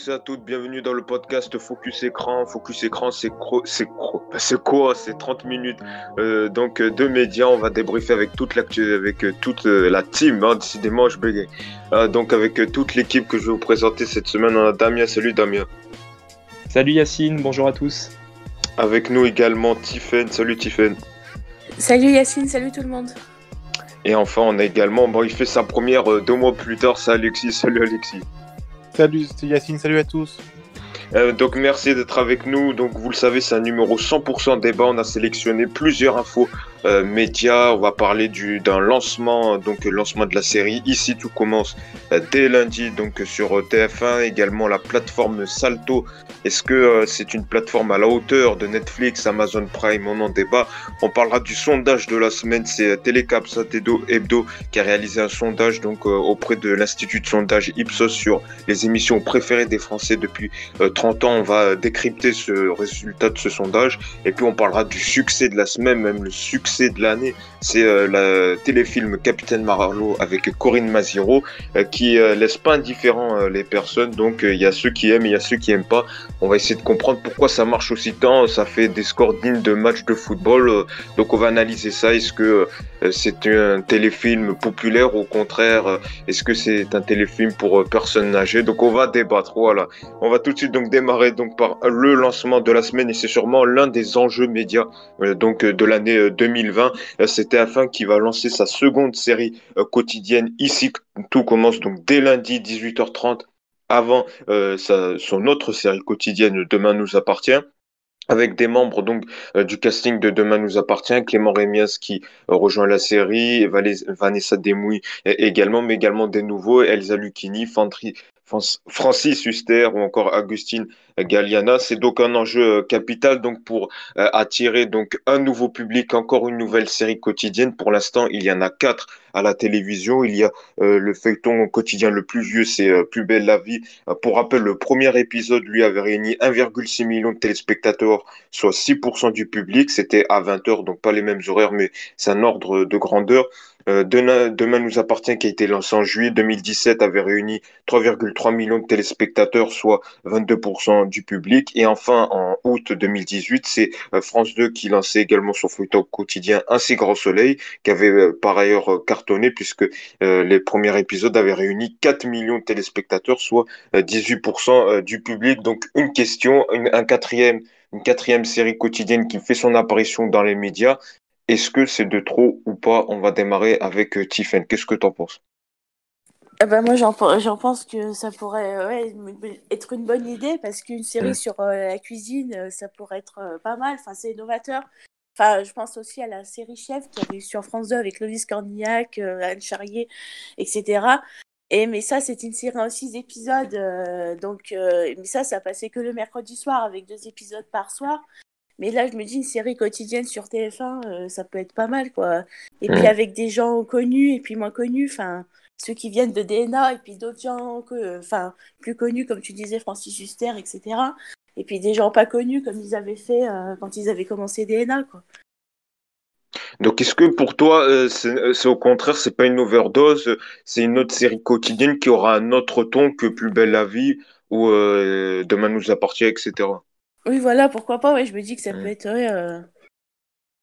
Tous et à toutes, bienvenue dans le podcast Focus Écran. Focus Écran, c'est c'est quoi? C'est 30 minutes euh, donc de médias. On va débriefer avec toute l'actu, avec euh, toute euh, la team. Hein, décidément, je bégaye. donc avec toute l'équipe que je vais vous présenter cette semaine, on a Damien. Salut Damien. Salut Yacine, bonjour à tous. Avec nous également Tiffen. Salut Tiffen. Salut Yacine, salut tout le monde. Et enfin, on a également, bon, il fait sa première deux mois plus tard, c'est Alexis. Salut Alexis. Salut Yacine, salut à tous. Euh, donc merci d'être avec nous. Donc vous le savez, c'est un numéro 100% débat. On a sélectionné plusieurs infos euh. On va parler du d'un lancement, donc lancement de la série. Ici tout commence euh, dès lundi, donc sur TF1. Également la plateforme Salto. Est-ce que c'est une plateforme à la hauteur de Netflix, Amazon Prime On en débat. On parlera du sondage de la semaine. C'est Télécap Satedo Hebdo qui a réalisé un sondage donc auprès de l'institut de sondage Ipsos sur les émissions préférées des Français depuis 30 ans, on va décrypter ce résultat de ce sondage et puis on parlera du succès de la semaine, même le succès de l'année. C'est euh, le téléfilm Capitaine Marlowe avec Corinne Maziro euh, qui euh, laisse pas indifférent les personnes. Donc il y a ceux qui aiment, il y a ceux qui aiment pas. On va essayer de comprendre pourquoi ça marche aussi tant. Ça fait des scores dignes de matchs de football. donc on va analyser ça. Est-ce que c'est un téléfilm populaire ou au contraire Est-ce que c'est un téléfilm pour personnes âgées? Donc on va débattre. Voilà. On va tout de suite donc démarrer donc par le lancement de la semaine et c'est sûrement l'un des enjeux médias donc de l'année 2020. Euh, c'est TF1 qui va lancer sa seconde série quotidienne ici. Tout commence donc dès lundi 18h30 avant son autre série quotidienne Demain nous appartient avec des membres du casting de Demain nous appartient, Clément Rémias qui rejoint la série, Vanessa Demouy également, mais également des nouveaux, Elsa Lucchini, Francis Huster ou encore Agustine Galliana. C'est donc un enjeu euh, capital donc pour euh, attirer donc un nouveau public, encore une nouvelle série quotidienne. Pour l'instant, il y en a quatre à la télévision. Il y a euh, le feuilleton quotidien le plus vieux, c'est Plus belle la vie. pour rappel, le premier épisode lui avait réuni 1,6 million de téléspectateurs, soit 6% du public. C'était à 20h, donc pas les mêmes horaires, mais c'est un ordre de grandeur. Euh, Demain, nous appartient qui a été lancé en juillet 2017 avait réuni 3,3 millions de téléspectateurs, soit 22% du public. Et enfin, en août 2018, c'est euh, France 2 qui lançait également son feuilleton quotidien Ainsi Grand Soleil, qui avait euh, par ailleurs cartonné puisque les premiers épisodes avaient réuni 4 millions de téléspectateurs, soit 18% du public. Donc une question, quatrième une quatrième série quotidienne qui fait son apparition dans les médias. Est-ce que c'est de trop ou pas? On va démarrer avec euh, Tiffen. Qu'est-ce que tu en penses? Eh ben moi, j'en pense que ça pourrait être une bonne idée parce qu'une série sur euh, la cuisine, ça pourrait être pas mal. Enfin, c'est innovateur. Enfin, je pense aussi à la série Chef qui avait eu sur France 2 avec Lovis Cornillac, Anne Charrier, etc. Et mais ça, c'est une série en six épisodes. donc, mais ça, ça passait que le mercredi soir avec deux épisodes par soir. Mais là, je me dis, une série quotidienne sur TF1, euh, ça peut être pas mal, quoi. Et puis avec des gens connus et puis moins connus, enfin, ceux qui viennent de DNA et puis d'autres gens enfin, plus connus, comme tu disais, Francis Huster, etc. Et puis des gens pas connus, comme ils avaient fait euh, quand ils avaient commencé DNA, quoi. Donc, est-ce que pour toi, euh, c'est au contraire, c'est pas une overdose, c'est une autre série quotidienne qui aura un autre ton que Plus belle la vie ou Demain nous appartient, etc. Oui, voilà, pourquoi pas, ouais, je me dis que ça peut être euh,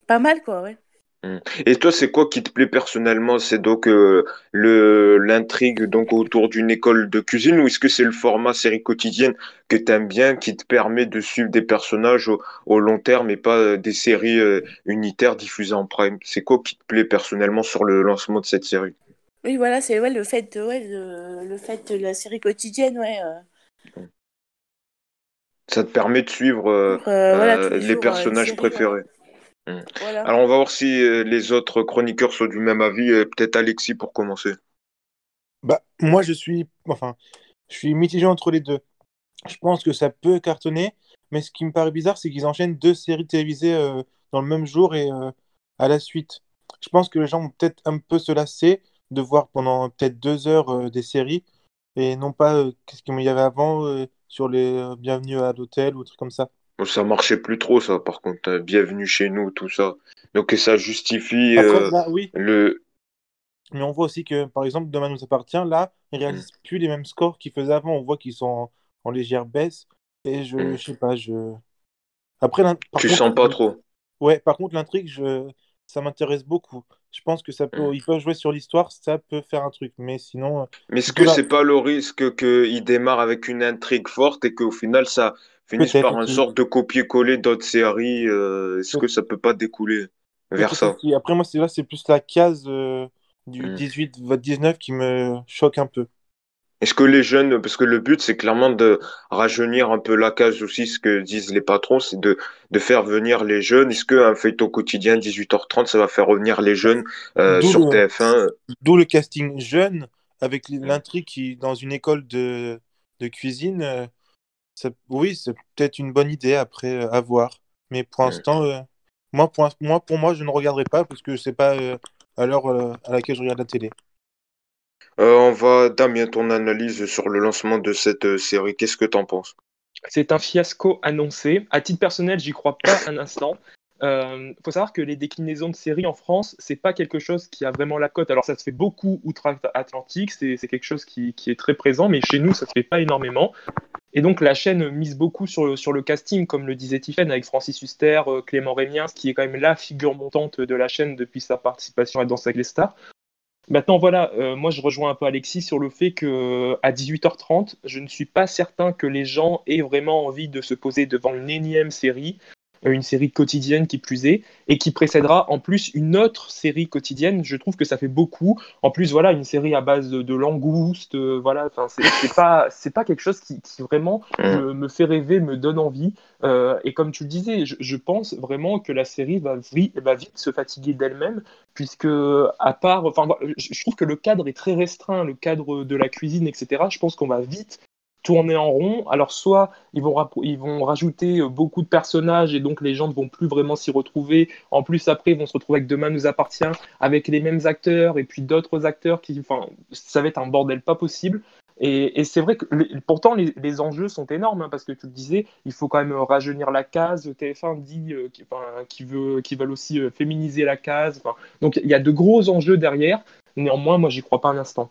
pas mal, quoi, ouais. Mmh. Et toi, c'est quoi qui te plaît personnellement? C'est donc euh, le l'intrigue donc autour d'une école de cuisine ou est-ce que c'est le format série quotidienne que tu aimes bien, qui te permet de suivre des personnages au, long terme et pas euh, des séries unitaires diffusées en prime? C'est quoi qui te plaît personnellement sur le lancement de cette série? Oui, voilà, c'est ouais, le fait de, ouais, le fait de la série quotidienne, ouais. Ça te permet de suivre euh, euh, les euh, personnages préférés. Hmm. Alors on va voir si les autres chroniqueurs sont du même avis. Peut-être Alexis pour commencer. Bah moi je suis, enfin, je suis mitigé entre les deux. Je pense que ça peut cartonner, mais ce qui me paraît bizarre, c'est qu'ils enchaînent deux séries télévisées dans le même jour et à la suite. Je pense que les gens vont peut-être un peu se lasser de voir pendant peut-être deux heures des séries et non pas qu'est-ce qu'il y avait avant sur les euh, bienvenus à l'hôtel ou trucs comme ça. Ça marchait plus trop, ça, par contre. Euh, bienvenue chez nous, tout ça. Donc, ça justifie euh, oui. le. Mais on voit aussi que, par exemple, Demain nous appartient, là, ils réalisent plus les mêmes scores qu'ils faisaient avant. On voit qu'ils sont en, légère baisse. Et je, Mm. je sais pas, je. Après, par Tu contre, sens pas trop. Ouais, par contre, l'intrigue, je... ça m'intéresse beaucoup. Je pense que ça peut, Mm. ils peuvent jouer sur l'histoire, ça peut faire un truc. Mais sinon, euh, Mais est-ce que c'est pas le risque qu'il démarre avec une intrigue forte et qu'au final ça finisse Peut-être par une sorte de copier-coller d'autres séries euh, Est-ce que ça peut pas découler vers ça? Après, moi, c'est là, c'est plus la case euh, du Mm. 18-19 qui me choque un peu. Est-ce que les jeunes, parce que le but c'est clairement de rajeunir un peu la case aussi, ce que disent les patrons, c'est de, de faire venir les jeunes. Est-ce qu'un feuilleton quotidien 18h30, ça va faire revenir les jeunes euh, sur le- TF1 D'où le casting jeune, avec Mm. l'intrigue qui, dans une école de, de cuisine, ça- oui, c'est peut-être une bonne idée après euh, à voir. Mais pour l'instant, euh, moi, pour, moi, pour moi, je ne regarderai pas parce que c'est pas euh, à l'heure euh, à laquelle je regarde la télé. Euh, On va, Damien, ton analyse sur le lancement de cette euh, série, qu'est-ce que t'en penses? C'est un fiasco annoncé. À titre personnel, j'y crois pas un instant. Il faut savoir que les déclinaisons de séries en France, c'est pas quelque chose qui a vraiment la cote. Alors ça se fait beaucoup outre-Atlantique, c'est c'est quelque chose qui, qui est très présent, mais chez nous, ça se fait pas énormément. Et donc la chaîne mise beaucoup sur le, casting, comme le disait Tiffen, avec Francis Huster, euh, Clément Rémiens, qui est quand même la figure montante de la chaîne depuis sa participation à Danse avec les stars. Maintenant, voilà, euh, moi je rejoins un peu Alexis sur le fait que à 18h30, je ne suis pas certain que les gens aient vraiment envie de se poser devant une énième série, une série quotidienne qui plus est, et qui précédera en plus une autre série quotidienne. Je trouve que ça fait beaucoup. En plus, voilà, une série à base de, de langoustes, euh, voilà, c'est pas, pas quelque chose qui, qui vraiment me, me fait rêver, me donne envie. Euh, et comme tu le disais, je, je pense vraiment que la série va, vi- va vite se fatiguer d'elle-même, puisque à part, enfin, je trouve que le cadre est très restreint, le cadre de la cuisine, etc. Je pense qu'on va vite tourner en rond. Alors soit ils vont, rajouter euh, beaucoup de personnages et donc les gens ne vont plus vraiment s'y retrouver. En plus après ils vont se retrouver avec Demain nous appartient avec les mêmes acteurs et puis d'autres acteurs qui, enfin, ça va être un bordel pas possible. Et, c'est vrai que pourtant les, enjeux sont énormes hein, parce que tu le disais, il faut quand même euh, rajeunir la case. TF1 dit euh, qu'ils enfin, veulent aussi euh, féminiser la case. Donc il y a de gros enjeux derrière. Néanmoins, moi j'y crois pas un instant.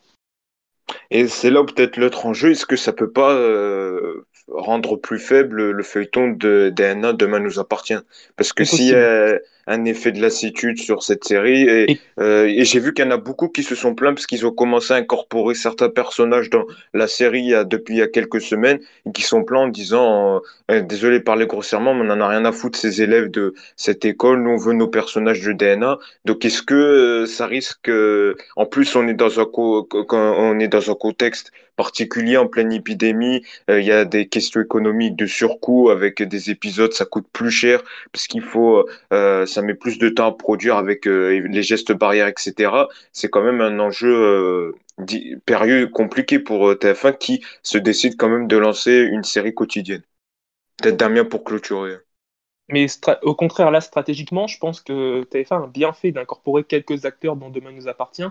Et c'est là peut-être l'autre enjeu, est-ce que ça peut pas euh, rendre plus faible le feuilleton de DNA Demain nous appartient? Parce que y a un effet de lassitude sur cette série, et, Et- euh, et j'ai vu qu'il y en a beaucoup qui se sont plaints parce qu'ils ont commencé à incorporer certains personnages dans la série depuis il y a quelques semaines, et qui sont plaints en disant, euh, euh, désolé de parler grossièrement, mais on en a rien à foutre ces élèves de cette école, nous on veut nos personnages de DNA. Donc est-ce que euh, ça risque, en plus on est dans un co- on est dans un contexte particulier en pleine épidémie, euh, il y a des questions économiques de surcoût avec des épisodes, ça coûte plus cher parce qu'il faut, euh, ça met plus de temps à produire avec euh, les gestes barrières, etc. C'est quand même un enjeu périlleux, compliqué pour euh, TF1 qui se décide quand même de lancer une série quotidienne. Peut-être Damien pour clôturer. Mais au contraire, là, stratégiquement, je pense que TF1 a bien fait d'incorporer quelques acteurs dont Demain nous appartient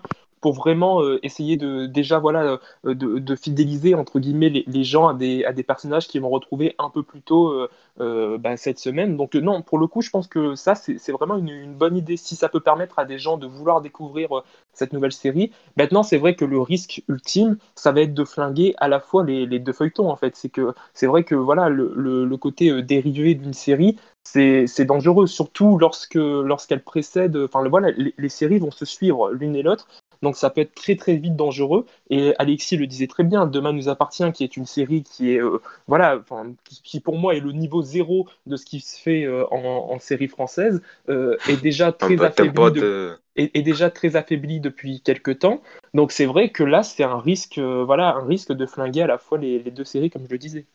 pour vraiment euh, essayer de déjà voilà euh, de, fidéliser entre guillemets les, gens à des, à des personnages qu'ils vont retrouver un peu plus tôt euh, bah, cette semaine. Donc non, pour le coup, je pense que ça c'est vraiment une, bonne idée si ça peut permettre à des gens de vouloir découvrir cette nouvelle série. Maintenant, c'est vrai que le risque ultime, ça va être de flinguer à la fois les, les deux feuilletons en fait. C'est que c'est vrai que voilà le, le, côté dérivé d'une série c'est dangereux, surtout lorsque lorsqu'elles précèdent. Enfin, voilà, les séries vont se suivre l'une et l'autre, donc ça peut être très très vite dangereux. Et Alexis le disait très bien, Demain nous appartient, qui est une série qui est euh, voilà, qui, qui pour moi est le niveau zéro de ce qui se fait euh, en, en série française, euh, est déjà très affaibli pas de- de- est, est déjà très affaibli depuis quelques temps. Donc c'est vrai que là, c'est un risque, voilà, un risque de flinguer à la fois les, les deux séries, comme je le disais.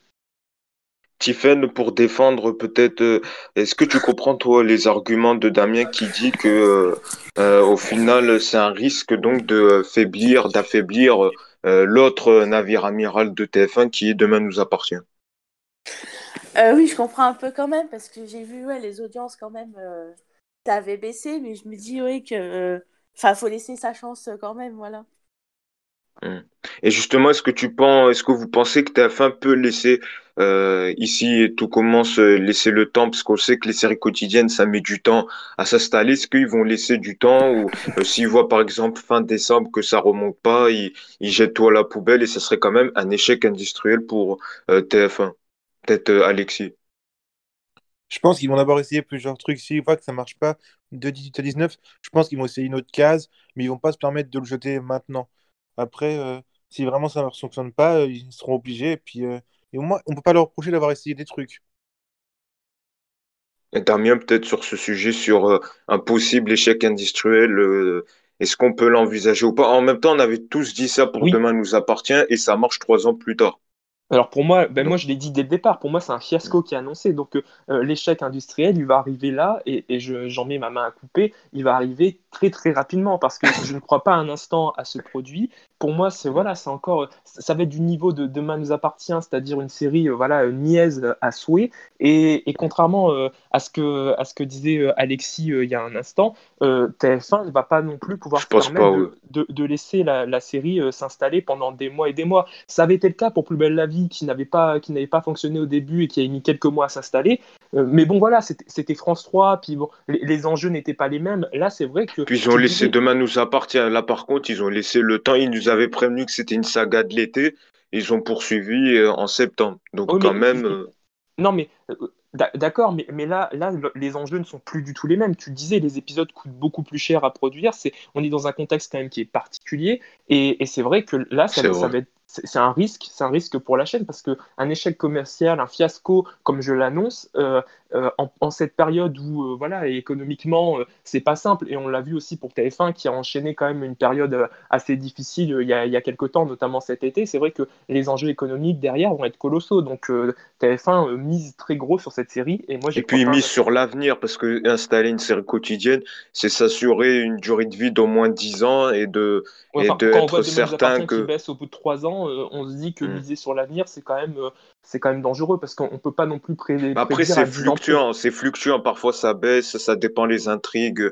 Tiffen, pour défendre peut-être, euh, est-ce que tu comprends toi les arguments de Damien qui dit que euh, euh, au final c'est un risque donc de faiblir, d'affaiblir l'autre navire amiral de TF1 qui Demain nous appartient? Oui, je comprends un peu quand même, parce que j'ai vu les audiences quand même, avait baissé, mais je me dis oui que. Enfin, faut laisser sa chance quand même, voilà. Hmm. Et justement, est-ce que tu penses, est-ce que vous pensez que TF1 peut laisser euh, ici tout commence, euh, laisser le temps, parce qu'on sait que les séries quotidiennes, ça met du temps à s'installer. Est-ce qu'ils vont laisser du temps ou euh, s'ils voient par exemple fin décembre que ça remonte pas, ils, jettent tout à la poubelle et ça serait quand même un échec industriel pour euh, TF1? Peut-être Alexis. Je pense qu'ils vont d'abord essayer plusieurs trucs. S'ils voient que ça marche pas de 18 à 19, je pense qu'ils vont essayer une autre case, mais ils vont pas se permettre de le jeter maintenant. Après, euh, si vraiment ça ne fonctionne pas, euh, ils seront obligés. Et puis, euh, et au moins, on peut pas leur reprocher d'avoir essayé des trucs. Et Damien, peut-être sur ce sujet, sur un possible échec industriel, est-ce qu'on peut l'envisager ou pas? En même temps, on avait tous dit ça pour Oui. Demain nous appartient et ça marche trois ans plus tard. Alors pour moi, ben moi je l'ai dit dès le départ, pour moi c'est un fiasco qui est annoncé. Donc euh, euh, l'échec industriel, il va arriver là, et, et je- j'en mets ma main à couper, il va arriver très très rapidement parce que je ne crois pas un instant à ce produit. Pour moi, c'est voilà, c'est encore, ça va être du niveau de Demain nous appartient, c'est-à-dire une série euh, voilà niaise à souhait. Et, et contrairement euh, à ce que à ce que disait Alexis euh, il y a un instant, euh, TF1 ne va pas non plus pouvoir se permettre pas, de, de, de laisser la, la série s'installer pendant des mois et des mois. Ça avait été le cas pour Plus belle la vie, qui n'avait pas, qui n'avait pas fonctionné au début et qui a mis quelques mois à s'installer. Euh, mais bon, voilà, c'était France 3, puis bon, les, les enjeux n'étaient pas les mêmes. Là, c'est vrai que Puis ils ont laissé Demain nous appartient. Là, par contre, ils ont laissé le temps. Ils nous avaient prévenu que c'était une saga de l'été. Ils ont poursuivi euh, en septembre. Donc, oui, quand mais même, euh, Non, mais d'a- d'accord, mais, mais là, là, le- les enjeux ne sont plus du tout les mêmes. Tu le disais, les épisodes coûtent beaucoup plus cher à produire. C'est, on est dans un contexte quand même qui est particulier, et, et c'est vrai que là, ça, ça va être, c'est un risque, c'est un risque pour la chaîne parce que un échec commercial, un fiasco, comme je l'annonce, euh, euh, en, en cette période où, euh, voilà, économiquement, euh, c'est pas simple, et on l'a vu aussi pour TF1 qui a enchaîné quand même une période assez difficile il y a, il y a quelques temps, notamment cet été. C'est vrai que les enjeux économiques derrière vont être colossaux, donc. euh, TF1 euh, mise très gros sur cette série et moi j'y Et puis, mise sur l'avenir, parce que installer une série quotidienne, c'est s'assurer une durée de vie d'au moins 10 ans et de, Ouais, et enfin, de quand on être certain appartient qui que. baisse au bout de trois ans, euh, on se dit que Hmm. miser sur l'avenir c'est quand même euh, c'est quand même dangereux parce qu'on on peut pas non plus pré- Mais Après, prédire c'est à 10 ans près. fluctuant, c'est fluctuant. Parfois, ça baisse, ça dépend les intrigues.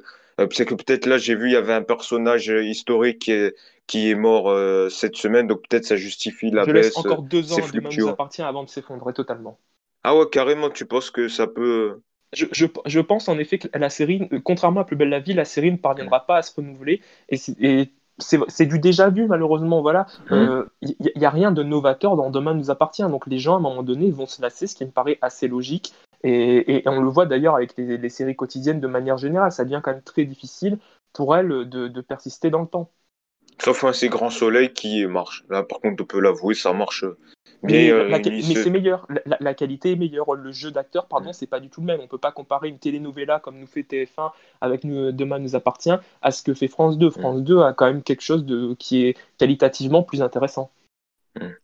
Euh, c'est que peut-être là, j'ai vu, il y avait un personnage historique qui est, qui est mort cette semaine, donc peut-être ça justifie la Je laisse baisse. encore deux ans à nous appartient avant de s'effondrer totalement. Ah ouais, carrément, tu penses que ça peut. Je, je, je pense en effet que la série, contrairement à Plus belle la vie, la série ne parviendra pas à se renouveler et et c'est du déjà vu malheureusement. Voilà, il n'y a rien de novateur dans Demain nous appartient. Donc les gens à un moment donné vont se lasser, ce qui me paraît assez logique. Et, et on le voit d'ailleurs avec les, les séries quotidiennes de manière générale, ça devient quand même très difficile pour elles de, de persister dans le temps. Sauf un ces grands soleils qui marche. Là, par contre, on peut l'avouer, ça marche Mais, euh, la- mais c'est meilleur, la, qualité est meilleure. Le jeu d'acteur, pardon, c'est pas du tout le même. On peut pas comparer une telenovela comme nous fait TF1 avec nous, Demain nous appartient à ce que fait France 2. France 2 a quand même quelque chose de, qui est qualitativement plus intéressant.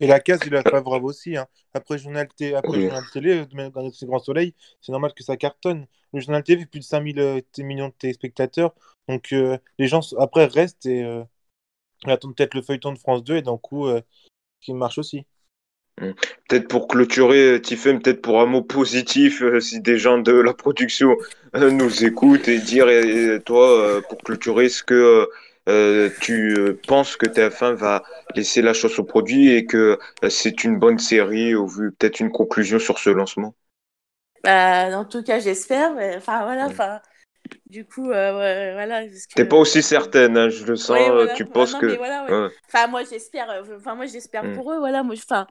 Et la case, il est favorable aussi. Hein. Après, journal té- après Oui. journal télé, euh, dans ce grand soleil, c'est normal que ça cartonne. Le journal télé fait plus de 5000 euh, t- millions de téléspectateurs. Donc, euh, les gens, après, restent et euh, attendent peut-être le feuilleton de France 2 et d'un coup, euh, qui marche aussi. Peut-être pour clôturer, Tiffen, peut-être pour un mot positif, euh, si des gens de la production euh, nous écoutent et dire, et, et toi, euh, pour clôturer, est-ce que tu penses que TF1 va laisser la chance au produit et que c'est une bonne série au vu peut-être une conclusion sur ce lancement? Bah, en tout cas, j'espère. Enfin, voilà. Mm. Enfin, du coup, ouais, voilà. T'es que- pas aussi certaine, hein, je le sens, Ouais, voilà. tu penses non, que... ouais. Enfin, moi, j'espère. Enfin, moi, j'espère Mm. pour eux. Voilà. Moi, enfin,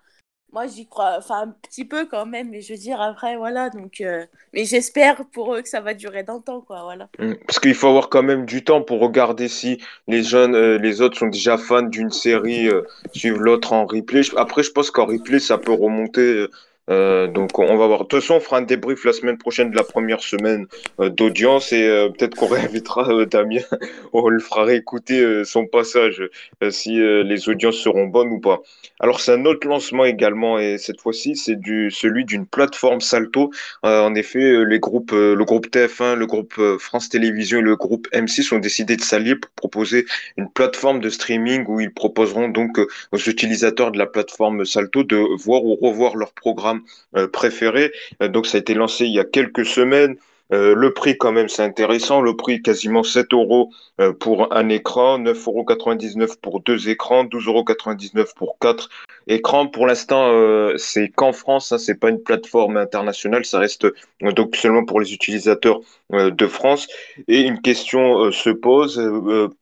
moi, j'y crois. Enfin, un petit peu quand même. Mais je veux dire, après, voilà. Donc, euh, mais j'espère pour eux que ça va durer dans le temps, quoi. Voilà. Mm. Parce qu'il faut avoir quand même du temps pour regarder si les jeunes, euh, les autres sont déjà fans d'une série, euh, suivent l'autre en replay. Après, je pense qu'en replay, ça peut remonter. Euh, donc, on va voir. De toute façon, on fera un débrief la semaine prochaine de la première semaine euh, d'audience et euh, peut-être qu'on réinvitera Damien. On le fera réécouter son passage, si les audiences seront bonnes ou pas. Alors, c'est un autre lancement également et cette fois-ci, c'est du celui d'une plateforme Salto. En effet, les groupes, le groupe TF1, le groupe France Télévisions et le groupe M6 ont décidé de s'allier pour proposer une plateforme de streaming où ils proposeront donc aux utilisateurs de la plateforme Salto de voir ou revoir leurs programmes euh, préférés. Euh, donc ça a été lancé il y a quelques semaines. Euh, le prix, quand même, c'est intéressant. Le prix, quasiment 7 euros pour un écran, 9,99 euros pour deux écrans, 12,99 euros pour quatre écrans. Pour l'instant, euh, c'est qu'en France, hein, c'est pas une plateforme internationale, ça reste donc seulement pour les utilisateurs de France. Et une question se pose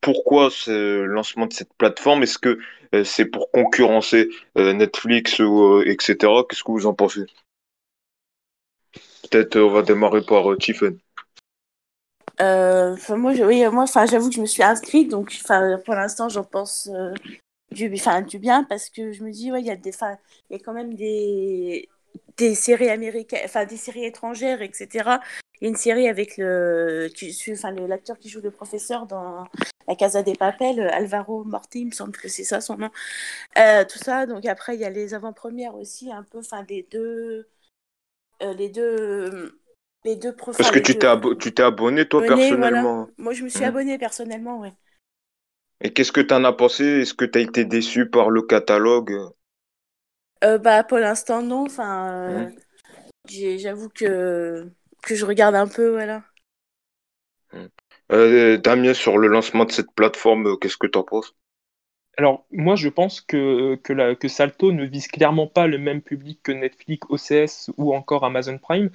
pourquoi ce lancement de cette plateforme? Est-ce que c'est pour concurrencer Netflix ou etc. Qu'est-ce que vous en pensez? Peut-être on va démarrer par euh, Tiffen. Euh, moi, oui, j'avoue que je me suis inscrite, donc, pour l'instant, j'en pense euh, du, du bien parce que je me dis, ouais, il y a des, il y a quand même des, des séries américaines, enfin, des séries étrangères, etc. Il y a une série avec le, enfin, l'acteur qui joue le professeur dans La Casa des Papel, Alvaro Morti, il me semble que c'est ça son nom. tout ça, donc après, il y a les avant-premières aussi, un peu, enfin, des deux euh, les deux les deux profils. Parce que tu t'es tu t'es abonné toi personnellement. Moi je me suis hmm. abonné personnellement, ouais. Et qu'est-ce que tu en as pensé? Est-ce que tu as été déçu par le catalogue? Euh, Bah pour l'instant non. Enfin, euh, j'avoue que que je regarde un peu, voilà. Hmm. Damien, sur le lancement de cette plateforme, qu'est-ce que tu en penses? Alors, moi, je pense que, que, Salto ne vise clairement pas le même public que Netflix, OCS ou encore Amazon Prime.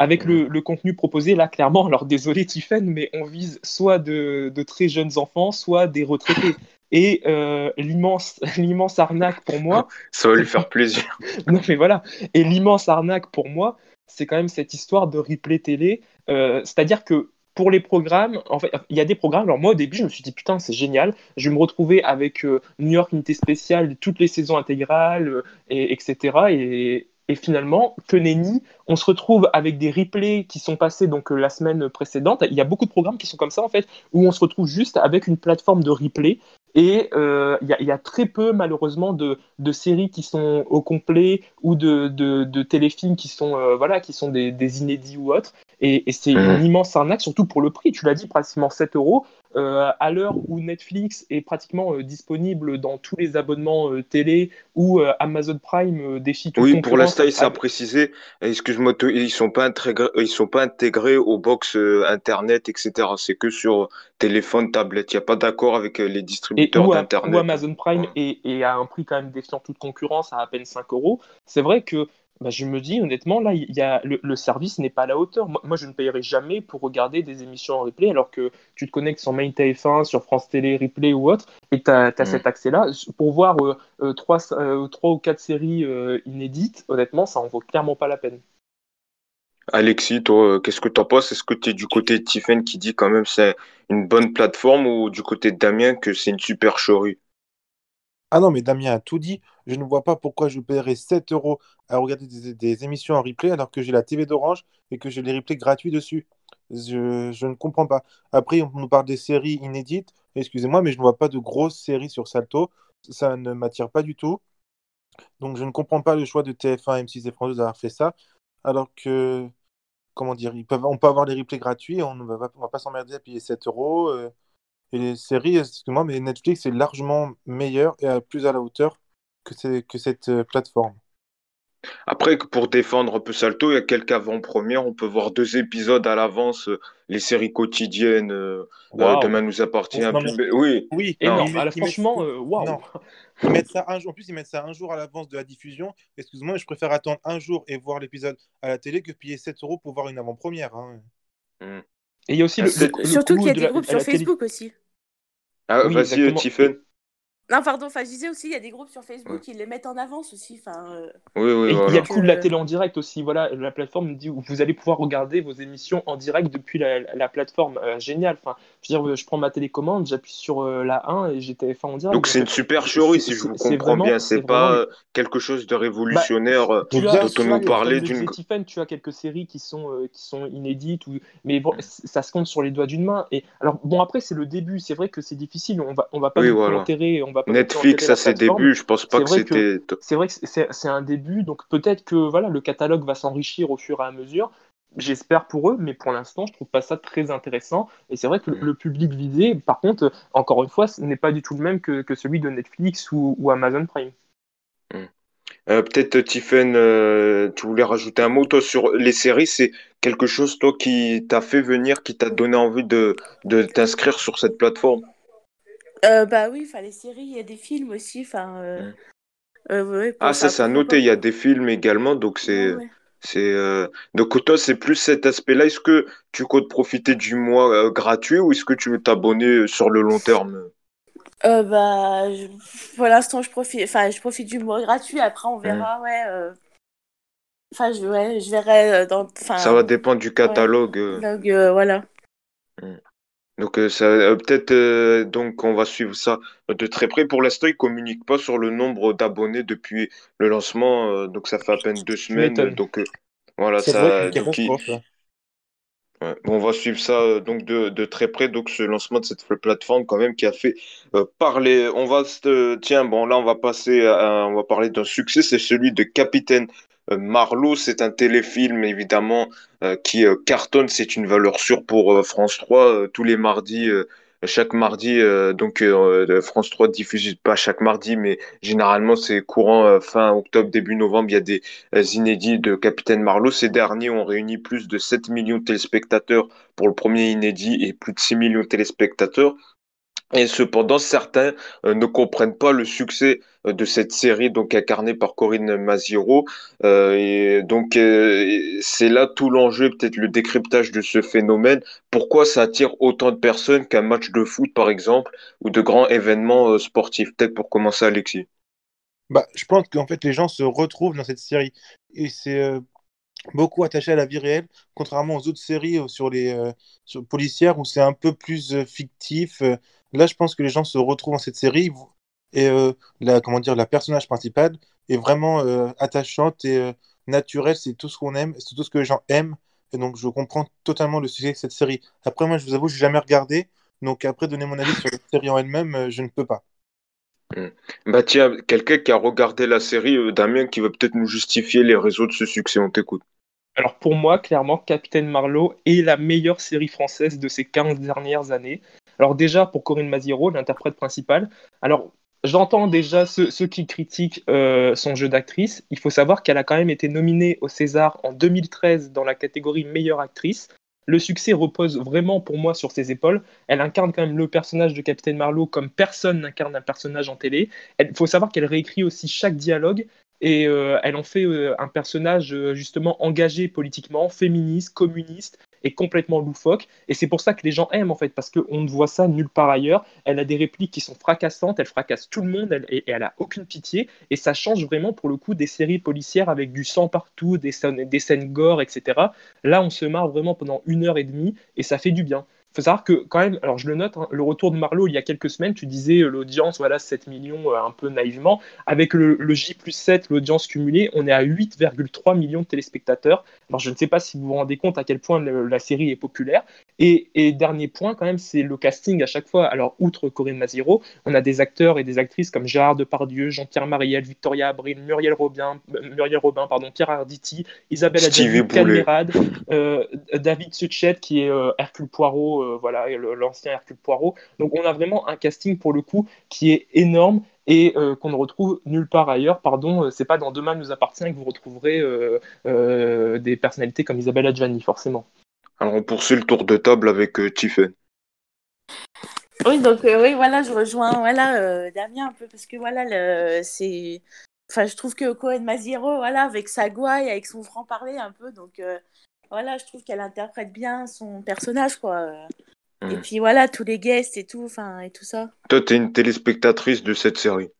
Avec le, contenu proposé, là, clairement, alors désolé Tiffen, mais on vise soit de, très jeunes enfants, soit des retraités. Et euh, l'immense, l'immense arnaque pour moi. Ça va lui faire plaisir. non, mais voilà. Et l'immense arnaque pour moi, c'est quand même cette histoire de replay télé. Euh, c'est-à-dire que pour les programmes, en fait, il y a des programmes. Alors moi au début, je me suis dit putain, c'est génial. Je vais me retrouver avec euh, New York Unité Spéciale, toutes les saisons intégrales, euh, et, etc. Et, et finalement, que nenni, on se retrouve avec des replays qui sont passés donc euh, la semaine précédente. Il y a beaucoup de programmes qui sont comme ça en fait, où on se retrouve juste avec une plateforme de replay et euh, il y, a très peu, malheureusement, de, séries qui sont au complet ou de, téléfilms qui sont, euh, voilà, qui sont des, inédits ou autres. Et, c'est une mmh. immense arnaque, surtout pour le prix. Tu l'as dit, pratiquement 7 euros. Euh, à l'heure où Netflix est pratiquement disponible dans tous les abonnements télé ou Amazon Prime défie tout Oui, pour l'instant, il s'est précisé, excuse-moi, ils ne sont, pas intégrés, ils sont pas intégrés aux box Internet, etc. C'est que sur téléphone, tablette. Il n'y a pas d'accord avec les distributeurs ou, Amazon Prime et, à un prix quand même défiant toute concurrence à à peine 5 euros, c'est vrai que bah, je me dis honnêtement, là, il y a, le, service n'est pas à la hauteur. Moi, je ne payerai jamais pour regarder des émissions en replay alors que tu te connectes sur Main TF1, sur France Télé, Replay ou autre, et tu as, mm. cet accès-là. Pour voir euh, euh, trois, euh, trois, ou quatre séries inédites, honnêtement, ça en vaut clairement pas la peine. Alexis, toi, qu'est-ce que tu en penses? Est-ce que tu es du côté de Tiffen qui dit quand même c'est une bonne plateforme ou du côté de Damien que c'est une supercherie Ah non, mais Damien a tout dit. Je ne vois pas pourquoi je paierais 7 euros à regarder des, émissions en replay alors que j'ai la TV d'Orange et que j'ai les replays gratuits dessus. Je, ne comprends pas. Après, on nous parle des séries inédites. Excusez-moi, mais je ne vois pas de grosses séries sur Salto. Ça ne m'attire pas du tout. Donc, je ne comprends pas le choix de TF1, M6 et France d'avoir fait ça. Alors que comment dire, on peut avoir les replays gratuits, on ne va, va pas s'emmerder à payer 7 euros. Euh, et les séries, excuse-moi, mais Netflix est largement meilleur et plus à la hauteur que, que cette euh, plateforme. Après, pour défendre un peu Salto, il y a quelques avant-premières. On peut voir deux épisodes à l'avance, euh, les séries quotidiennes. Demain nous appartient. Oui, oui. Et non, franchement, waouh. Ils mettent ça un jour. En plus, ils mettent ça un jour à l'avance de la diffusion. Excuse-moi, je préfère attendre un jour et voir l'épisode à la télé que payer 7 euros pour voir une avant-première. Hein. Hmm. Et il y a aussi le, Surtout qu'il y a des groupes sur Facebook aussi. Ah, vas-y, Tiffen. Non, pardon, enfin, je disais aussi, il y a des groupes sur Facebook qui les mettent en avance aussi. Enfin, euh. Oui, oui, Il y a le coup de la télé en direct aussi. Voilà, la plateforme dit où vous allez pouvoir regarder vos émissions en direct depuis la, plateforme. Euh, génial. Enfin, je veux dire, je prends ma télécommande, j'appuie sur euh, la 1 et j'ai téléphone en direct. Donc, c'est une super chérie, si je vous comprends bien. C'est pas quelque chose de révolutionnaire bah, dont on nous parlait. D'une... tu as quelques séries qui sont, qui sont inédites, ou... mais bon, ça se compte sur les doigts d'une main. Et alors, bon, après, c'est le début. C'est vrai que c'est difficile. On va, on va pas oui, voilà. on va Netflix à ses débuts, je pense pas que c'était. C'est vrai que c'est un début, donc peut-être que voilà, le catalogue va s'enrichir au fur et à mesure. J'espère pour eux, mais pour l'instant, je trouve pas ça très intéressant. Et c'est vrai que le, mm. public visé, par contre, encore une fois, ce n'est pas du tout le même que, celui de Netflix ou, Amazon Prime. Mm. Euh, peut-être Tiffen, euh, tu voulais rajouter un mot toi sur les séries, c'est quelque chose toi qui t'a fait venir, qui t'a donné envie de, de t'inscrire sur cette plateforme? Euh, bah oui, enfin les séries, il y a des films aussi, enfin. euh, Mm. euh, ouais, Ah ça c'est à noter, il y a des films également, donc c'est Ouais, ouais. C'est euh, donc toi c'est plus cet aspect-là. Est-ce que tu comptes profiter du mois euh, gratuit ou est-ce que tu veux t'abonner sur le long terme? Euh, bah, je- pour l'instant, je profite, enfin, je profite du mois gratuit. Après, on verra, ouais. euh, Enfin, je, ouais, je verrai euh, dans, Ça va dépendre du catalogue. euh. donc, euh, voilà. Donc euh, ça euh, peut-être euh, donc on va suivre ça de très près. Pour l'instant, ils communiquent pas sur le nombre d'abonnés depuis le lancement, euh, donc ça fait à peine deux semaines. Donc voilà, ça donc, ouais. Bon, on va suivre ça donc de, de très près. Donc ce lancement de cette plateforme quand même qui a fait parler. On va tiens bon là on va passer à, on va parler d'un succès, c'est celui de Capitaine Marlowe. C'est un téléfilm évidemment euh, qui euh, cartonne. C'est une valeur sûre pour euh, France 3 euh, tous les mardis. euh, chaque mardi, euh, donc euh, France 3 diffuse pas chaque mardi, mais généralement c'est courant euh, fin octobre, début novembre, il y a des euh, inédits de Capitaine Marlowe. Ces derniers ont réuni plus de 7 millions de téléspectateurs pour le premier inédit et plus de 6 millions de téléspectateurs. Et cependant, certains euh, ne comprennent pas le succès euh, de cette série, donc incarnée par Corinne Maziro. Euh, et donc, c'est là tout l'enjeu, peut-être le décryptage de ce phénomène. Pourquoi ça attire autant de personnes qu'un match de foot, par exemple, ou de grands événements sportifs? Peut-être pour commencer, Alexis. Bah, je pense qu'en fait, les gens se retrouvent dans cette série. Et c'est beaucoup attaché à la vie réelle, contrairement aux autres séries sur les policières où c'est un peu plus fictif. Là, je pense que les gens se retrouvent dans cette série et euh, la, comment dire, la personnage principale est vraiment euh, attachante et euh, naturelle. C'est tout ce qu'on aime, c'est tout ce que les gens aiment. Et donc, je comprends totalement le succès de cette série. Après, moi, je vous avoue, je n'ai jamais regardé. Donc, après, donner mon avis sur la série en elle-même, euh, je ne peux pas. Bah tiens, quelqu'un qui a regardé la série, euh, Damien, qui va peut-être nous justifier les réseaux de ce succès. On t'écoute. Alors pour moi, clairement, Capitaine Marlowe est la meilleure série française de ces 15 dernières années. Alors déjà, pour Corinne Maziro, l'interprète principale, alors j'entends déjà ceux, qui critiquent euh, son jeu d'actrice. Il faut savoir qu'elle a quand même été nominée au César en 2013 dans la catégorie meilleure actrice. Le succès repose vraiment pour moi sur ses épaules. Elle incarne quand même le personnage de Capitaine Marlowe comme personne n'incarne un personnage en télé. Il faut savoir qu'elle réécrit aussi chaque dialogue et euh, elle en fait euh, un personnage justement engagé politiquement, féministe, communiste et complètement loufoque. Et c'est pour ça que les gens aiment en fait, parce qu'on ne voit ça nulle part ailleurs. Elle a des répliques qui sont fracassantes, elle fracasse tout le monde elle- et, et elle a aucune pitié. Et ça change vraiment pour le coup des séries policières avec du sang partout, des scènes, des scènes gore, etc. Là, on se marre vraiment pendant une heure et demie et ça fait du bien. Il faut savoir que quand même, alors je le note, hein, le retour de Marlowe il y a quelques semaines, tu disais euh, l'audience, voilà, 7 millions, euh, un peu naïvement. Avec le, le J plus 7, l'audience cumulée, on est à 8,3 millions de téléspectateurs. Alors je ne sais pas si vous vous rendez compte à quel point le- la série est populaire. Et, et dernier point quand même, c'est le casting à chaque fois. Alors outre Corinne Maziro, on a des acteurs et des actrices comme Gérard Depardieu, Jean-Pierre Mariel, Victoria Abril, Muriel Robin, euh, Muriel Robin pardon, Pierre Arditi, Isabelle Adjani. Calmerade, euh, David Suchet qui est euh, Hercule Poirot, euh, voilà, l'ancien Hercule Poirot. Donc on a vraiment un casting pour le coup qui est énorme et euh, qu'on ne retrouve nulle part ailleurs. Pardon, euh, c'est pas dans Demain nous appartient que vous retrouverez euh, euh, des personnalités comme Isabelle Adjani, forcément. Alors on poursuit le tour de table avec euh, Tiffen. Oui, donc euh, oui, voilà, je rejoins voilà, euh, Damien un peu parce que voilà, le, c'est. Enfin, je trouve que Cohen Maziro, voilà, avec sa gouaille, avec son franc-parler un peu, donc euh, voilà, je trouve qu'elle interprète bien son personnage, quoi. Et Mm. puis voilà, tous les guests et tout, enfin, et tout ça. Toi, t'es une téléspectatrice de cette série.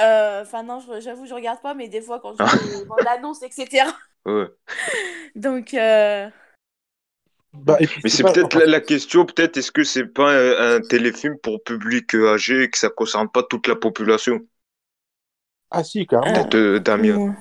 Euh, Enfin, non, j'avoue, je regarde pas, mais des fois, quand je vois annonces, etc. Ouais. Donc, euh, Bah, puis, Mais c'est peut-être la, la question, peut-être est-ce que c'est pas un, un téléfilm pour public âgé et que ça concerne pas toute la population? Ah si, carrément. Ah. Peut-être euh, Damien.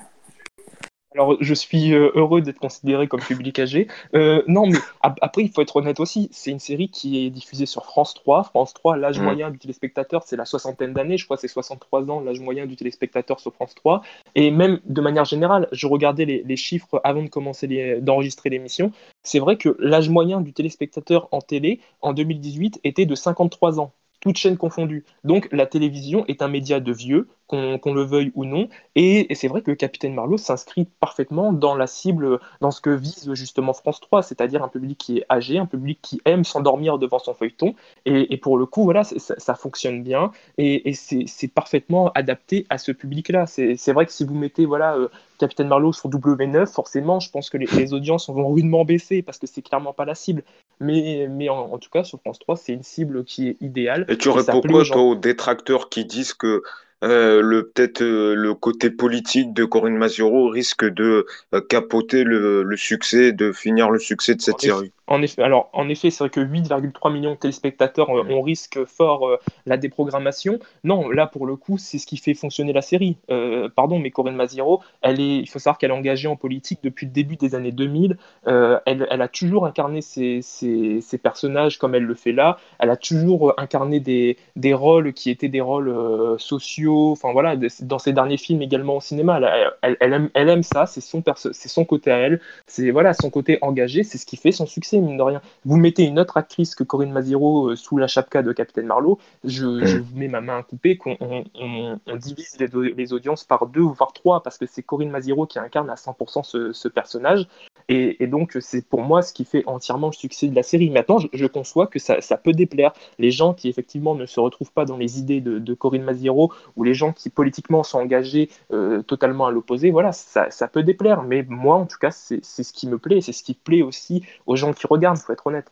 Alors, je suis euh, heureux d'être considéré comme public âgé. Euh, non, mais ap- après, il faut être honnête aussi. C'est une série qui est diffusée sur France 3. France 3, l'âge Mm. moyen du téléspectateur, c'est la soixantaine d'années. Je crois que c'est 63 ans, l'âge moyen du téléspectateur sur France 3. Et même de manière générale, je regardais les, les chiffres avant de commencer d'enregistrer l'émission. C'est vrai que l'âge moyen du téléspectateur en télé, en 2018, était de 53 ans. Toutes chaînes confondues. Donc la télévision est un média de vieux, qu'on le veuille ou non, et, c'est vrai que Capitaine Marlowe s'inscrit parfaitement dans la cible, dans ce que vise justement France 3, c'est-à-dire un public qui est âgé, un public qui aime s'endormir devant son feuilleton, et, pour le coup, voilà, ça, fonctionne bien, et, c'est parfaitement adapté à ce public-là. C'est vrai que si vous mettez voilà, euh, Capitaine Marlowe sur W9, forcément, je pense que les, audiences vont rudement baisser, parce que c'est clairement pas la cible. Mais, mais en, tout cas, sur France 3, c'est une cible qui est idéale. Et tu réponds quoi, toi, aux détracteurs qui disent que euh, le peut-être euh, le côté politique de Corinne Mazuro risque de euh, capoter le, le, succès, de finir le succès de cette série? En effet, alors, en effet, c'est vrai que 8,3 millions de téléspectateurs, euh, on risque fort euh, la déprogrammation. Non, là, pour le coup, c'est ce qui fait fonctionner la série. Euh, pardon, mais Corinne Maziro, elle est, il faut savoir qu'elle est engagée en politique depuis le début des années 2000. Elle, elle, a toujours incarné ses, ses, personnages comme elle le fait là. Elle a toujours incarné des, des rôles qui étaient des rôles sociaux. Enfin, voilà, dans ses derniers films également au cinéma. Elle, elle, aime, elle aime, ça, c'est son, c'est son côté à elle. C'est voilà, son côté engagé, c'est ce qui fait son succès mine de rien. Vous mettez une autre actrice que Corinne Maziro euh, sous la chapka de Capitaine Marlowe, je, mm. vous mets ma main à couper qu'on on, divise les, audiences par deux ou par trois, parce que c'est Corinne Maziro qui incarne à 100% ce, personnage. Et, donc, c'est pour moi ce qui fait entièrement le succès de la série. Maintenant, je, conçois que ça, peut déplaire. Les gens qui, effectivement, ne se retrouvent pas dans les idées de, Corinne Maziro, ou les gens qui, politiquement, sont engagés euh, totalement à l'opposé, voilà, ça, peut déplaire. Mais moi, en tout cas, c'est ce qui me plaît. C'est ce qui plaît aussi aux gens qui regarde, il faut être honnête.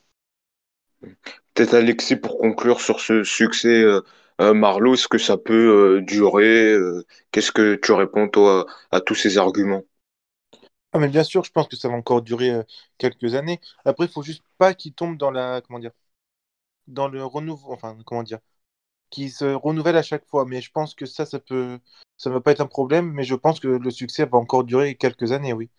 Peut-être Alexis, pour conclure sur ce succès euh, euh, est-ce que ça peut euh, durer Qu'est-ce que tu réponds toi à, tous ces arguments? Mais bien sûr, je pense que ça va encore durer quelques années. Après, il faut juste pas qu'il tombe dans la comment dire dans le renouveau, enfin comment dire, qui se renouvelle à chaque fois. Mais je pense que ça, ça peut, ça va pas être un problème. Mais je pense que le succès va encore durer quelques années, oui.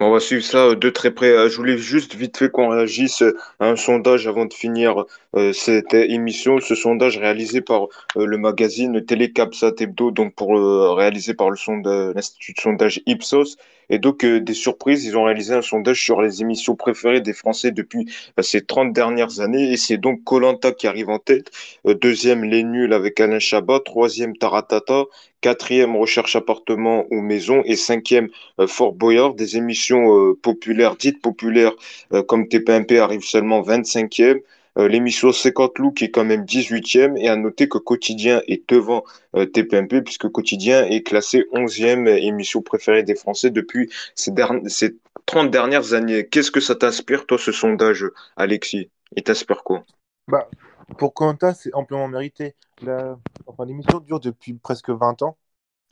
On va suivre ça de très près. Euh, je voulais juste vite fait qu'on réagisse à un sondage avant de finir euh, cette émission. Ce sondage réalisé par euh, le magazine Télécapsat Hebdo, donc pour réalisé par l'Institut de sondage Ipsos. Et donc, des surprises, ils ont réalisé un sondage sur les émissions préférées des Français depuis ces 30 dernières années. Et c'est donc Colanta qui arrive en tête. deuxième, Les Nuls avec Alain Chabat. Troisième, Taratata quatrième recherche appartement ou maison et cinquième Fort Boyard. Émissions euh, populaires, dites populaires euh, comme TPMP arrive seulement 25e. Euh, l'émission 50 loups qui est quand même 18e et à noter que Quotidien est devant TPMP puisque Quotidien est classé 11e émission préférée des Français depuis ces, ces 30 dernières années. Qu'est-ce que ça t'inspire toi ce sondage Alexis? Il t'inspire quoi? Bah, Pour Quentin c'est amplement mérité. l'émission dure depuis presque 20 ans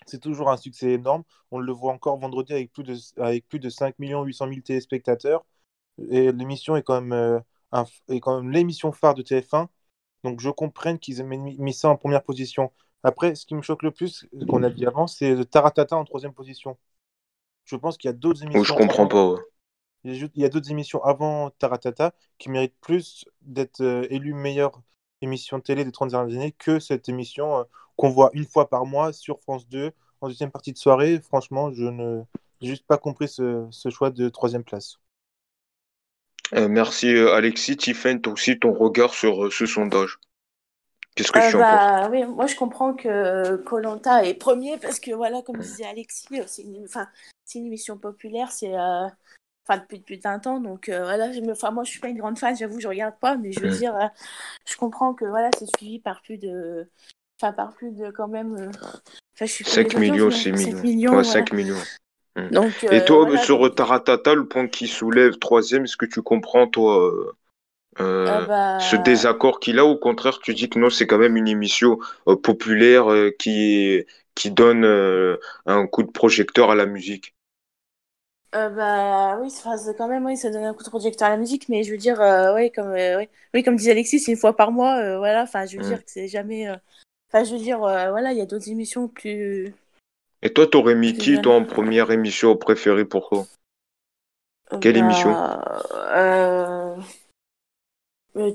c'est toujours un succès énorme. On le voit encore vendredi avec plus de, avec plus de 5 800 000 téléspectateurs. Et l'émission est quand même, euh, est quand même l'émission phare de TF1. Donc je comprends qu'ils aient mis, ça en première position. Après, ce qui me choque le plus, qu'on a dit avant, c'est Taratata en troisième position. Je pense qu'il y a d'autres émissions. je comprends pas. Il y a d'autres émissions avant Taratata qui méritent plus d'être euh, élues meilleure émission de télé des 30 dernières années que cette émission euh, qu'on voit une fois par mois sur France 2 en deuxième partie de soirée. Franchement, je n'ai juste pas compris ce, choix de troisième place. Euh, merci euh, Alexis. Tiffen, aussi ton regard sur ce sondage. Qu'est-ce que tu en bah, oui, Moi, je comprends que Colanta est premier parce que, voilà, comme disait Alexis, c'est une, une, émission populaire. C'est enfin depuis depuis un temps donc euh, voilà je me enfin moi je suis pas une grande fan j'avoue je regarde pas mais je veux mm. dire euh, je comprends que voilà c'est suivi par plus de enfin par plus de quand même euh, enfin, je suis 5 millions 6 millions, ouais, 5 millions mm. donc, et toi sur Taratata le point qui soulève troisième est-ce que tu comprends toi ah bah ce désaccord qu'il a au contraire tu dis que non c'est quand même une émission populaire qui qui donne un coup de projecteur à la musique? Euh, bah oui, c'est quand même, oui, ça donne un coup de projecteur à la musique, mais je veux dire, euh, oui, comme, euh, oui, comme disait Alexis, c'est une fois par mois, voilà, enfin, je veux dire mm. que c'est jamais. Enfin, je veux dire, voilà, il y a d'autres émissions plus. Et toi, t'aurais mis qui, toi, en première émission préférée pour toi? Quelle bah, émission?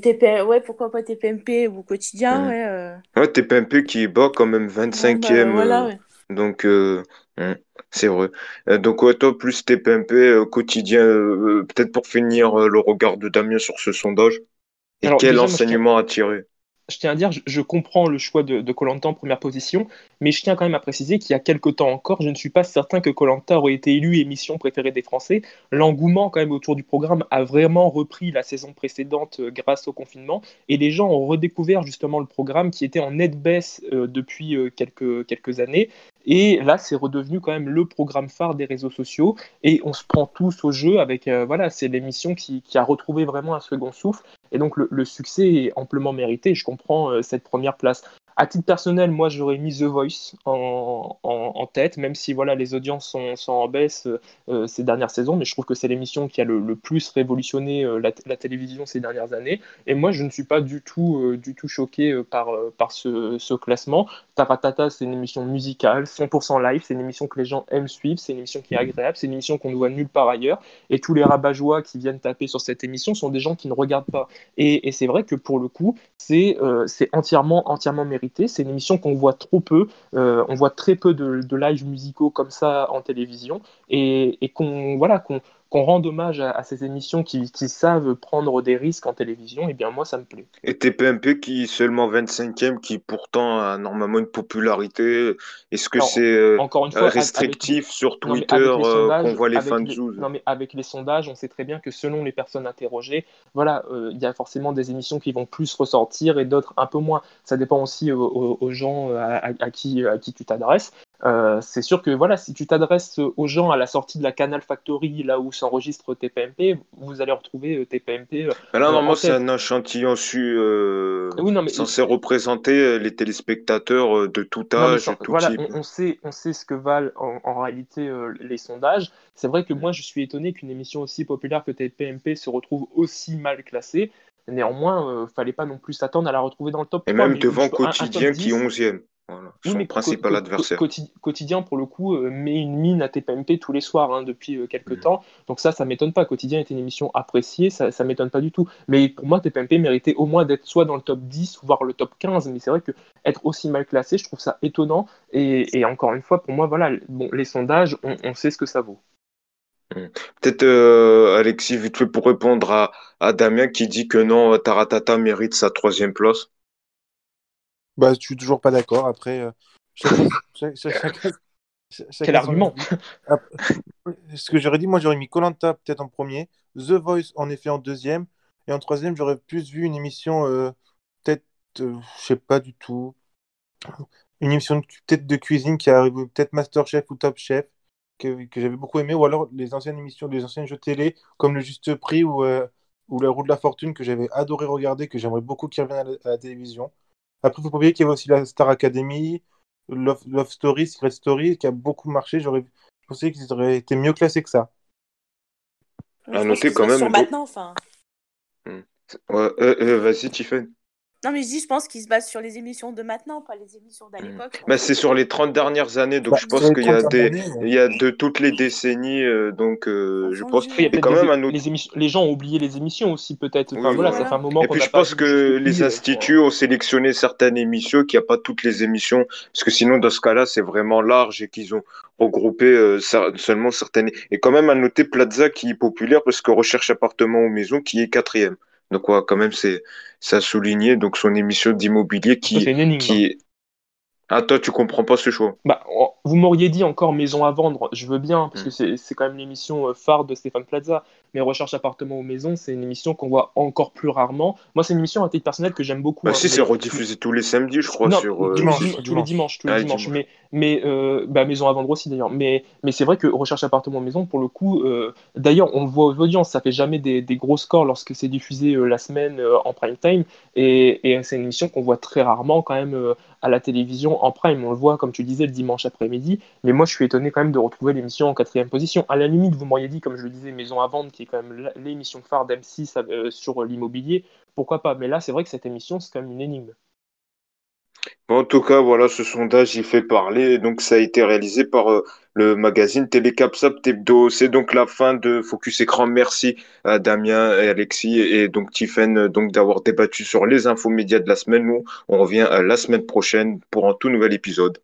TP... Ouais, pourquoi pas TPMP ou Quotidien, mm. ouais. Ouais, TPMP qui est bas quand même 25e. Bah, voilà, ouais. Donc, euh, hein, c'est vrai. Euh, donc, toi, plus TPMP euh, quotidien, peut-être pour finir le regard de Damien sur ce sondage. Et quel enseignement a tiré je tiens à dire, je, comprends le choix de Colanta en première position, mais je tiens quand même à préciser qu'il y a quelques temps encore, je ne suis pas certain que Colanta aurait été élu émission préférée des Français. L'engouement quand même autour du programme a vraiment repris la saison précédente euh, grâce au confinement, et les gens ont redécouvert justement le programme qui était en nette baisse euh, depuis euh, quelques, années. Et là, c'est redevenu quand même le programme phare des réseaux sociaux. Et on se prend tous au jeu avec. voilà, c'est l'émission qui, a retrouvé vraiment un second souffle. Et donc le, succès est amplement mérité. Je comprends euh, cette première place. À titre personnel, moi j'aurais mis The Voice en, en, tête, même si voilà les audiences sont, en baisse euh, ces dernières saisons, mais je trouve que c'est l'émission qui a le, plus révolutionné euh, la, télévision ces dernières années. Et moi je ne suis pas du tout, du tout choqué par, par ce, classement. Taratata, c'est une émission musicale, 100% live, c'est une émission que les gens aiment suivre, c'est une émission qui est agréable, c'est une émission qu'on ne voit nulle part ailleurs. Et tous les rabat qui viennent taper sur cette émission sont des gens qui ne regardent pas. Et, c'est vrai que pour le coup, c'est euh, entièrement, entièrement mérité. C'est une émission qu'on voit trop peu. Euh, on voit très peu de, de live musicaux comme ça en télévision. Et, et qu'on voilà, qu'on rende hommage à, ces émissions qui, savent prendre des risques en télévision, et eh bien moi ça me plaît. Et TPMP qui seulement 25e, qui pourtant a normalement une popularité, est-ce que c'est euh, restrictif sur Twitter euh, qu'on voit les fans de Non mais avec les sondages, on sait très bien que selon les personnes interrogées, voilà, euh, il y a forcément des émissions qui vont plus ressortir et d'autres un peu moins. Ça dépend aussi aux, gens à, qui, à qui tu t'adresses. Euh, c'est sûr que voilà, si tu t'adresses aux gens à la sortie de la Canal Factory, là où s'enregistre TPMP, vous allez retrouver euh, TPMP. Euh, là, normalement, c'est un échantillon su, censé représenter les téléspectateurs de tout âge, tout voilà, On, sait, on sait ce que valent en, réalité les sondages. C'est vrai que moi, je suis étonné qu'une émission aussi populaire que TPMP se retrouve aussi mal classée. Néanmoins, fallait pas non plus s'attendre à la retrouver dans le top Et même devant Quotidien qui est 11e. Voilà, son principal adversaire. Quotidien, pour le coup, euh, met une mine à TPMP tous les soirs hein, depuis euh, quelques mm. temps. Donc ça, ça m'étonne pas. Quotidien était une émission appréciée, ça, ça m'étonne pas du tout. Mais pour moi, TPMP méritait au moins d'être soit dans le top 10, voire le top 15. Mais c'est vrai que être aussi mal classé, je trouve ça étonnant. Et, encore une fois, pour moi, voilà, bon, les sondages, on, sait ce que ça vaut. Mm. Peut-être euh, Alexis, vite fait pour répondre à, à Damien qui dit que non, Taratata mérite sa troisième place. Bah, je suis toujours pas d'accord. Après, euh, Quel argument Ce que j'aurais dit, moi, j'aurais mis Colanta peut-être en premier, The Voice en effet en deuxième, et en troisième, j'aurais plus vu une émission euh, peut-être, euh, je sais pas du tout, une émission peut-être de cuisine qui arrive, peut-être Masterchef ou Top Chef, que, que j'avais beaucoup aimé, ou alors les anciennes émissions, des anciens jeux télé, comme Le Juste Prix ou, ou La Roue de la Fortune, que j'avais adoré regarder, que j'aimerais beaucoup qu'ils reviennent à la télévision. Après, il faut pas oublier qu'il y avait aussi la Star Academy, Love, Love Story, Secret Story, qui a beaucoup marché. J'aurais pensé qu'ils auraient été mieux classés que ça. À noter quand même. Sur maintenant, enfin. Hmm. Ouais, euh, euh, Vas-y, Tiffen. Non, mais je dis, je pense qu'il se base sur les émissions de maintenant, pas les émissions d'à l'époque. Bah, c'est sur les 30 dernières années, donc bah, je pense qu'il y a des, il y a de toutes les décennies, euh, donc euh, je pense qu'il y a quand même un autre... les, les, gens ont oublié les émissions aussi, peut-être. Enfin, voilà, ça fait un moment. Et puis je pense que les instituts ont sélectionné certaines émissions, qu'il n'y a pas toutes les émissions, parce que sinon, dans ce cas-là, c'est vraiment large et qu'ils ont regroupé euh, seulement certaines. Et quand même à noter Plaza qui est populaire parce que recherche appartement ou maison qui est quatrième. Donc, quand même, c'est à souligner. Donc, son émission d'immobilier qui, qui, hein. Ah, toi, tu comprends pas ce choix bah, Vous m'auriez dit encore Maison à vendre, je veux bien, parce que hmm. c'est quand même l'émission euh, phare de Stéphane Plaza. Mais Recherche appartement ou maison, c'est une émission qu'on voit encore plus rarement. Moi, c'est une émission à titre personnel que j'aime beaucoup. Bah, hein, si, c'est rediffusé tous les samedis, je crois. sur, euh, dimanche, tous les dimanches. Tous les ah, dimanches. Mais, mais euh, bah, Maison à vendre aussi, d'ailleurs. Mais, mais c'est vrai que Recherche appartement ou maison, pour le coup, d'ailleurs, on le voit aux audiences, ça fait jamais des, des gros scores lorsque c'est diffusé la semaine en prime time. Et, et c'est une émission qu'on voit très rarement quand même à la télévision en prime. On le voit, comme tu disais, le dimanche après-midi. Mais moi, je suis étonné quand même de retrouver l'émission en quatrième position. À la limite, vous m'auriez dit, comme je le disais, Maison à vendre, qui quand même l'émission phare d'M6 euh, sur l'immobilier. Pourquoi pas? Mais là, c'est vrai que cette émission, c'est quand même une énigme. en tout cas, voilà, ce sondage, il fait parler. Donc, ça a été réalisé par euh, le magazine Télécapsap Tebdo. C'est donc la fin de Focus Écran. Merci à Damien et Alexis et donc Tiffen donc d'avoir débattu sur les infos médias de la semaine. Nous, on revient euh, la semaine prochaine pour un tout nouvel épisode.